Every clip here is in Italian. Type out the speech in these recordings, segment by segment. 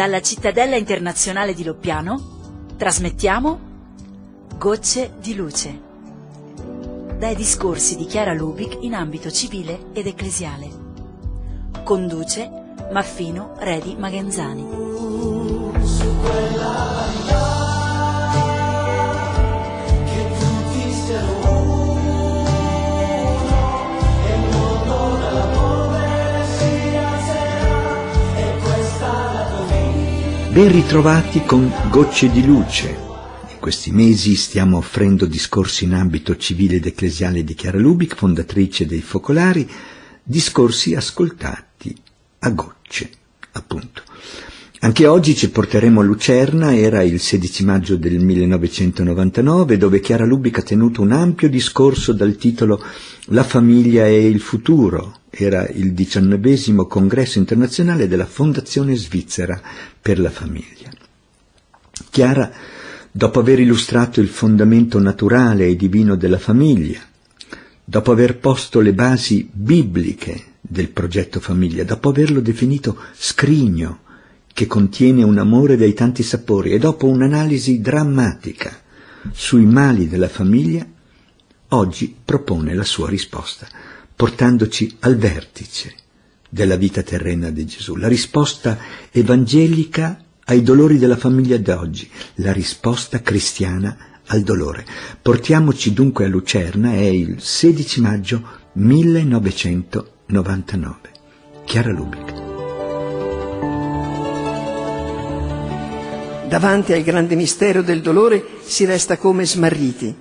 Dalla cittadella internazionale di Loppiano trasmettiamo Gocce di luce. Dai discorsi di Chiara Lubic in ambito civile ed ecclesiale. Conduce Maffino Redi Magenzani. Ben ritrovati con Gocce di Luce. In questi mesi stiamo offrendo discorsi in ambito civile ed ecclesiale di Chiara Lubic, fondatrice dei Focolari, discorsi ascoltati a gocce, appunto. Anche oggi ci porteremo a Lucerna, era il 16 maggio del 1999, dove Chiara Lubic ha tenuto un ampio discorso dal titolo La famiglia e il futuro. Era il diciannovesimo congresso internazionale della Fondazione Svizzera per la famiglia. Chiara, dopo aver illustrato il fondamento naturale e divino della famiglia, dopo aver posto le basi bibliche del progetto famiglia, dopo averlo definito scrigno, che contiene un amore dai tanti sapori, e dopo un'analisi drammatica sui mali della famiglia, oggi propone la sua risposta, portandoci al vertice della vita terrena di Gesù, la risposta evangelica ai dolori della famiglia d'oggi, la risposta cristiana al dolore. Portiamoci dunque a Lucerna, è il 16 maggio 1999. Chiara Lubic. Davanti al grande mistero del dolore si resta come smarriti.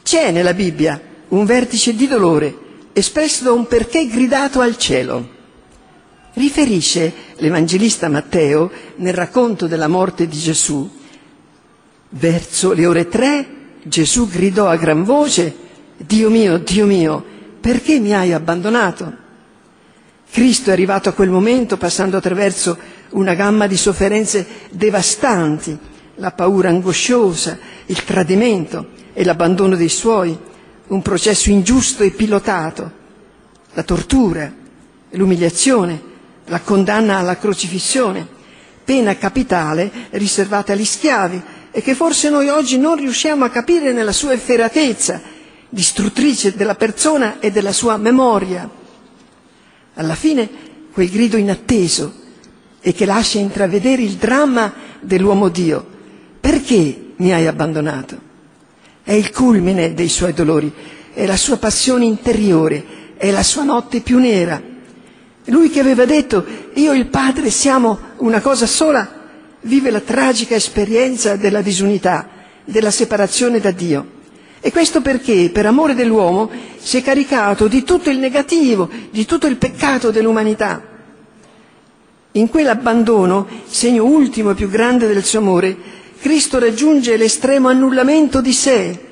C'è nella Bibbia un vertice di dolore espresso da un perché gridato al cielo. Riferisce l'Evangelista Matteo nel racconto della morte di Gesù. Verso le ore tre Gesù gridò a gran voce, Dio mio, Dio mio, perché mi hai abbandonato? Cristo è arrivato a quel momento passando attraverso una gamma di sofferenze devastanti, la paura angosciosa, il tradimento e l'abbandono dei suoi, un processo ingiusto e pilotato, la tortura, l'umiliazione, la condanna alla crocifissione, pena capitale riservata agli schiavi e che forse noi oggi non riusciamo a capire nella sua efferatezza, distruttrice della persona e della sua memoria. Alla fine quel grido inatteso e che lascia intravedere il dramma dell'uomo Dio. Perché mi hai abbandonato? È il culmine dei suoi dolori, è la sua passione interiore, è la sua notte più nera. Lui che aveva detto io e il Padre siamo una cosa sola, vive la tragica esperienza della disunità, della separazione da Dio. E questo perché, per amore dell'uomo, si è caricato di tutto il negativo, di tutto il peccato dell'umanità. In quell'abbandono, segno ultimo e più grande del suo amore, Cristo raggiunge l'estremo annullamento di sé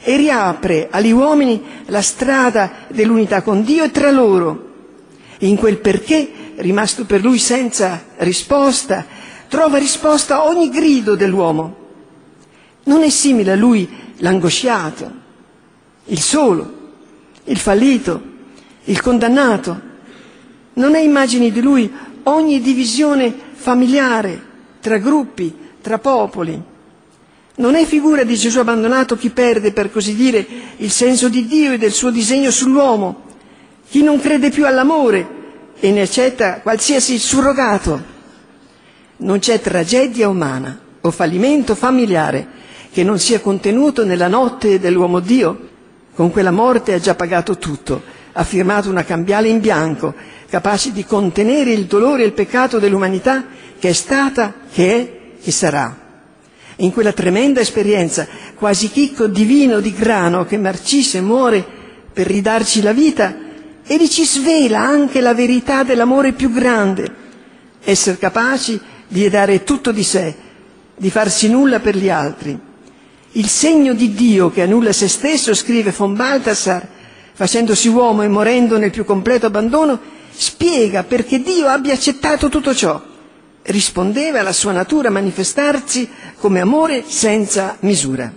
e riapre agli uomini la strada dell'unità con Dio e tra loro. In quel perché, rimasto per lui senza risposta, trova risposta a ogni grido dell'uomo. Non è simile a lui l'angosciato, il solo, il fallito, il condannato. Non è immagine di lui ogni divisione familiare tra gruppi, tra popoli. Non è figura di Gesù abbandonato chi perde, per così dire, il senso di Dio e del suo disegno sull'uomo, chi non crede più all'amore e ne accetta qualsiasi surrogato. Non c'è tragedia umana o fallimento familiare che non sia contenuto nella notte dell'uomo Dio. Con quella morte ha già pagato tutto, ha firmato una cambiale in bianco, capace di contenere il dolore e il peccato dell'umanità che è stata, che è e sarà. In quella tremenda esperienza, quasi chicco divino di grano che marcisce e muore per ridarci la vita, egli ci svela anche la verità dell'amore più grande, essere capaci di dare tutto di sé, di farsi nulla per gli altri. Il segno di Dio che annulla se stesso, scrive von Balthasar, facendosi uomo e morendo nel più completo abbandono, spiega perché Dio abbia accettato tutto ciò. Rispondeva alla sua natura manifestarsi come amore senza misura.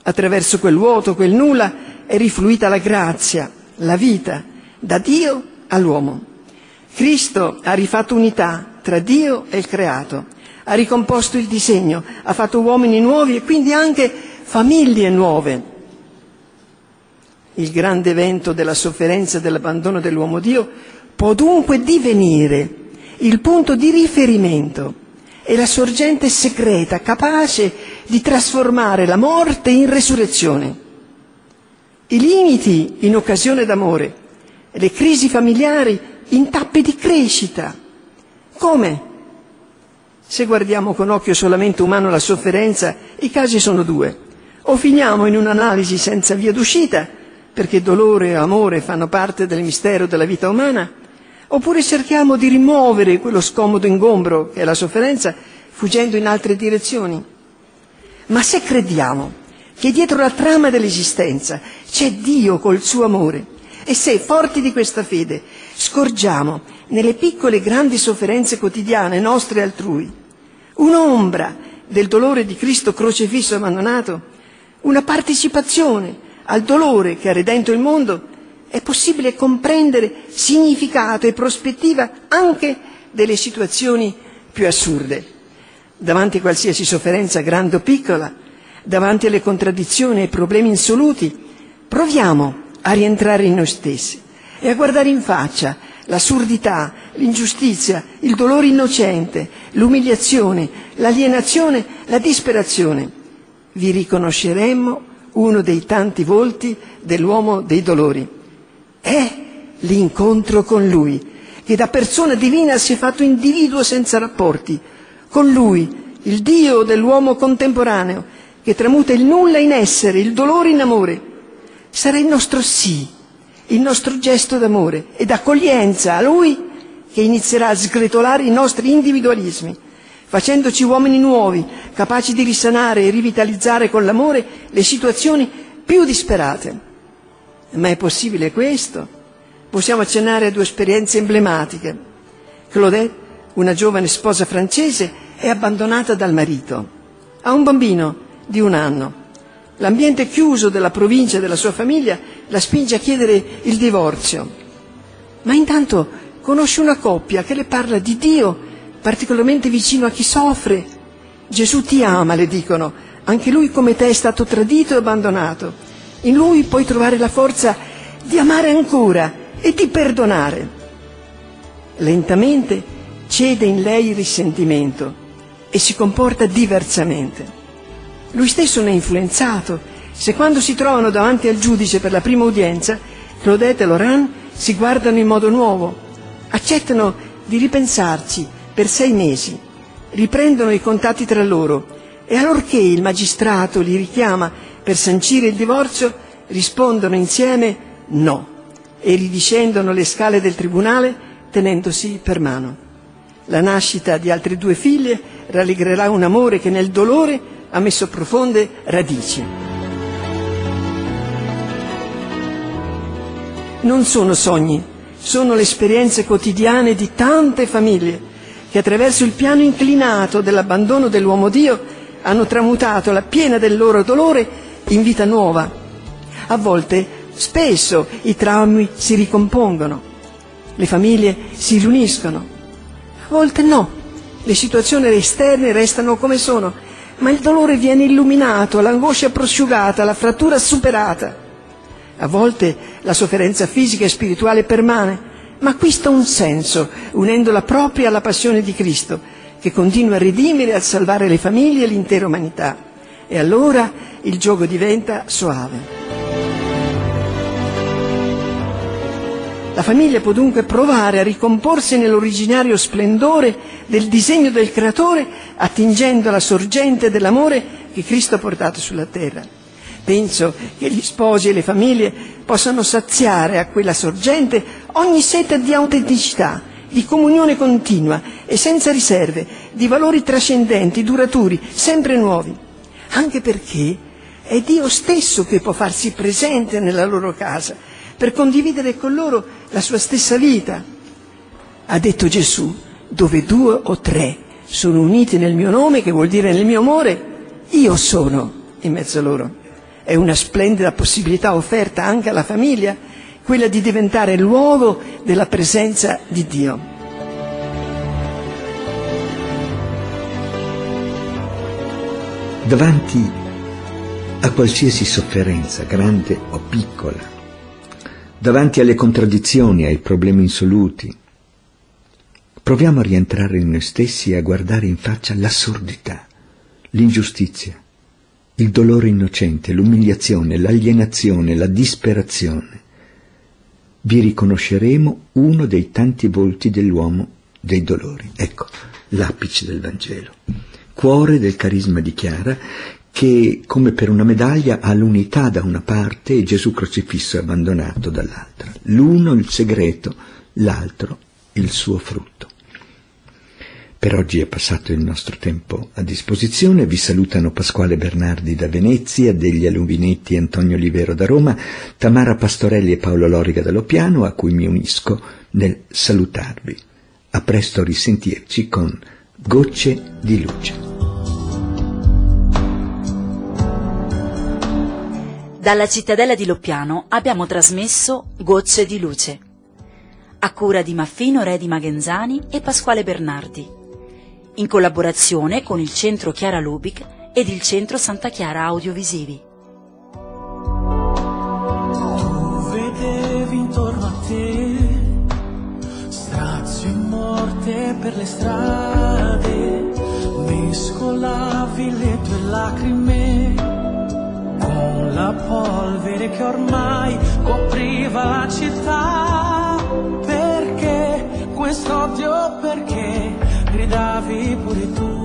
Attraverso quel vuoto, quel nulla, è rifluita la grazia, la vita, da Dio all'uomo. Cristo ha rifatto unità tra Dio e il creato. Ha ricomposto il disegno, ha fatto uomini nuovi e quindi anche famiglie nuove. Il grande evento della sofferenza e dell'abbandono dell'uomo Dio può dunque divenire il punto di riferimento e la sorgente segreta capace di trasformare la morte in resurrezione. I limiti in occasione d'amore, le crisi familiari in tappe di crescita. Come? Se guardiamo con occhio solamente umano la sofferenza, i casi sono due. O finiamo in un'analisi senza via d'uscita, perché dolore e amore fanno parte del mistero della vita umana, oppure cerchiamo di rimuovere quello scomodo ingombro che è la sofferenza, fuggendo in altre direzioni. Ma se crediamo che dietro la trama dell'esistenza c'è Dio col suo amore, e se, forti di questa fede, scorgiamo nelle piccole e grandi sofferenze quotidiane nostre e altrui un'ombra del dolore di Cristo crocefisso e abbandonato, una partecipazione al dolore che ha redento il mondo, è possibile comprendere significato e prospettiva anche delle situazioni più assurde. Davanti a qualsiasi sofferenza, grande o piccola, davanti alle contraddizioni e ai problemi insoluti, proviamo a rientrare in noi stessi e a guardare in faccia l'assurdità, l'ingiustizia, il dolore innocente, l'umiliazione, l'alienazione, la disperazione. Vi riconosceremmo uno dei tanti volti dell'uomo dei dolori. È l'incontro con Lui, che da persona divina si è fatto individuo senza rapporti, con Lui, il Dio dell'uomo contemporaneo, che tramuta il nulla in essere, il dolore in amore. Sarà il nostro sì, il nostro gesto d'amore e d'accoglienza a Lui che inizierà a sgretolare i nostri individualismi facendoci uomini nuovi, capaci di risanare e rivitalizzare con l'amore le situazioni più disperate. Ma è possibile questo? Possiamo accennare a due esperienze emblematiche. Claudette, una giovane sposa francese, è abbandonata dal marito. Ha un bambino di un anno. L'ambiente chiuso della provincia e della sua famiglia la spinge a chiedere il divorzio. Ma intanto conosce una coppia che le parla di Dio particolarmente vicino a chi soffre. Gesù ti ama, le dicono, anche lui come te è stato tradito e abbandonato. In lui puoi trovare la forza di amare ancora e di perdonare. Lentamente cede in lei il risentimento e si comporta diversamente. Lui stesso ne è influenzato. Se quando si trovano davanti al giudice per la prima udienza, Claudette e Laurent si guardano in modo nuovo, accettano di ripensarci per sei mesi, riprendono i contatti tra loro e allorché il magistrato li richiama per sancire il divorzio, rispondono insieme no e ridiscendono le scale del tribunale tenendosi per mano. La nascita di altre due figlie rallegrerà un amore che nel dolore ha messo profonde radici. Non sono sogni, sono le esperienze quotidiane di tante famiglie che attraverso il piano inclinato dell'abbandono dell'uomo Dio hanno tramutato la piena del loro dolore in vita nuova. A volte, spesso, i traumi si ricompongono, le famiglie si riuniscono. A volte no, le situazioni esterne restano come sono, ma il dolore viene illuminato, l'angoscia prosciugata, la frattura superata. A volte la sofferenza fisica e spirituale permane, ma acquista un senso, unendola proprio alla passione di Cristo, che continua a redimere e a salvare le famiglie e l'intera umanità. E allora il gioco diventa soave. La famiglia può dunque provare a ricomporsi nell'originario splendore del disegno del Creatore, attingendo alla sorgente dell'amore che Cristo ha portato sulla terra. Penso che gli sposi e le famiglie possano saziare a quella sorgente ogni sete di autenticità, di comunione continua e senza riserve, di valori trascendenti, duraturi, sempre nuovi. Anche perché è Dio stesso che può farsi presente nella loro casa per condividere con loro la sua stessa vita. Ha detto Gesù, dove due o tre sono uniti nel mio nome, che vuol dire nel mio amore, io sono in mezzo a loro è una splendida possibilità offerta anche alla famiglia, quella di diventare luogo della presenza di Dio. Davanti a qualsiasi sofferenza, grande o piccola, davanti alle contraddizioni, ai problemi insoluti, proviamo a rientrare in noi stessi e a guardare in faccia l'assurdità, l'ingiustizia, il dolore innocente, l'umiliazione, l'alienazione, la disperazione. Vi riconosceremo uno dei tanti volti dell'uomo dei dolori. Ecco l'apice del Vangelo. Cuore del carisma di Chiara che, come per una medaglia, ha l'unità da una parte e Gesù crocifisso abbandonato dall'altra. L'uno il segreto, l'altro il suo frutto. Per oggi è passato il nostro tempo a disposizione. Vi salutano Pasquale Bernardi da Venezia, degli Aluminetti Antonio Olivero da Roma, Tamara Pastorelli e Paolo Loriga da Lopiano, a cui mi unisco nel salutarvi. A presto risentirci con Gocce di luce. Dalla cittadella di Loppiano abbiamo trasmesso Gocce di luce, a cura di Maffino Re di Magenzani e Pasquale Bernardi in collaborazione con il Centro Chiara Lubic ed il Centro Santa Chiara Audiovisivi. Tu vedevi intorno a te strazio e morte per le strade, mescolavi le tue lacrime con la polvere che ormai copriva la città. Perché quest'odio? Perché? vida por tu.